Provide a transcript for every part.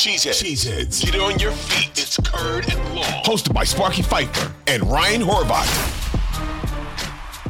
Cheeseheads. Cheeseheads. Get on your feet. It's Curd and Long. Hosted by Sparky Fifer and Ryan Horvath.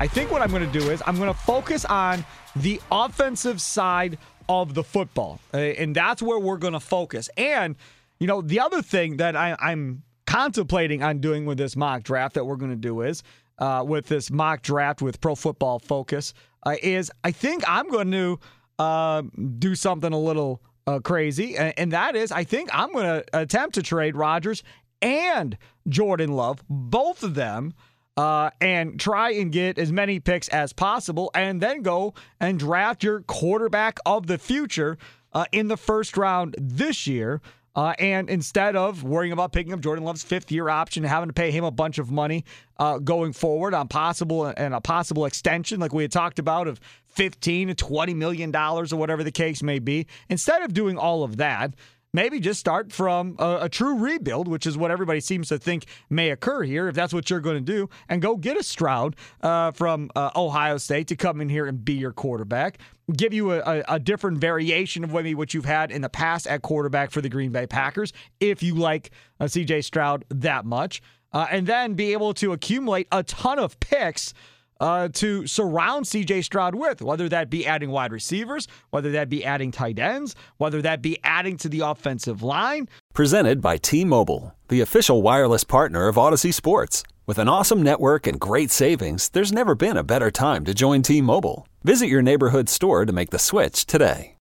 I think what I'm going to do is I'm going to focus on the offensive side of the football, uh, and that's where we're going to focus. And you know, the other thing that I, I'm contemplating on doing with this mock draft that we're going to do is uh, with this mock draft with Pro Football Focus uh, is I think I'm going to uh, do something a little uh, crazy, and, and that is I think I'm going to attempt to trade Rodgers and Jordan Love, both of them. Uh, and try and get as many picks as possible, and then go and draft your quarterback of the future uh, in the first round this year. Uh, and instead of worrying about picking up Jordan Love's fifth year option, having to pay him a bunch of money uh, going forward on possible and a possible extension, like we had talked about, of 15 to 20 million dollars or whatever the case may be, instead of doing all of that, maybe just start from a, a, true rebuild, which is what everybody seems to think may occur here, if that's what you're going to do, and go get a Stroud uh, from uh, Ohio State to come in here and be your quarterback. Give you a, a, a, different variation of maybe what you've had in the past at quarterback for the Green Bay Packers, if you like uh, CJ Stroud that much, uh, and then be able to accumulate a ton of picks uh, to surround CJ Stroud with, whether that be adding wide receivers, whether that be adding tight ends, whether that be adding to the offensive line. Presented by T Mobile, the official wireless partner of Audacy Sports. With an awesome network and great savings, there's never been a better time to join T Mobile. Visit your neighborhood store to make the switch today.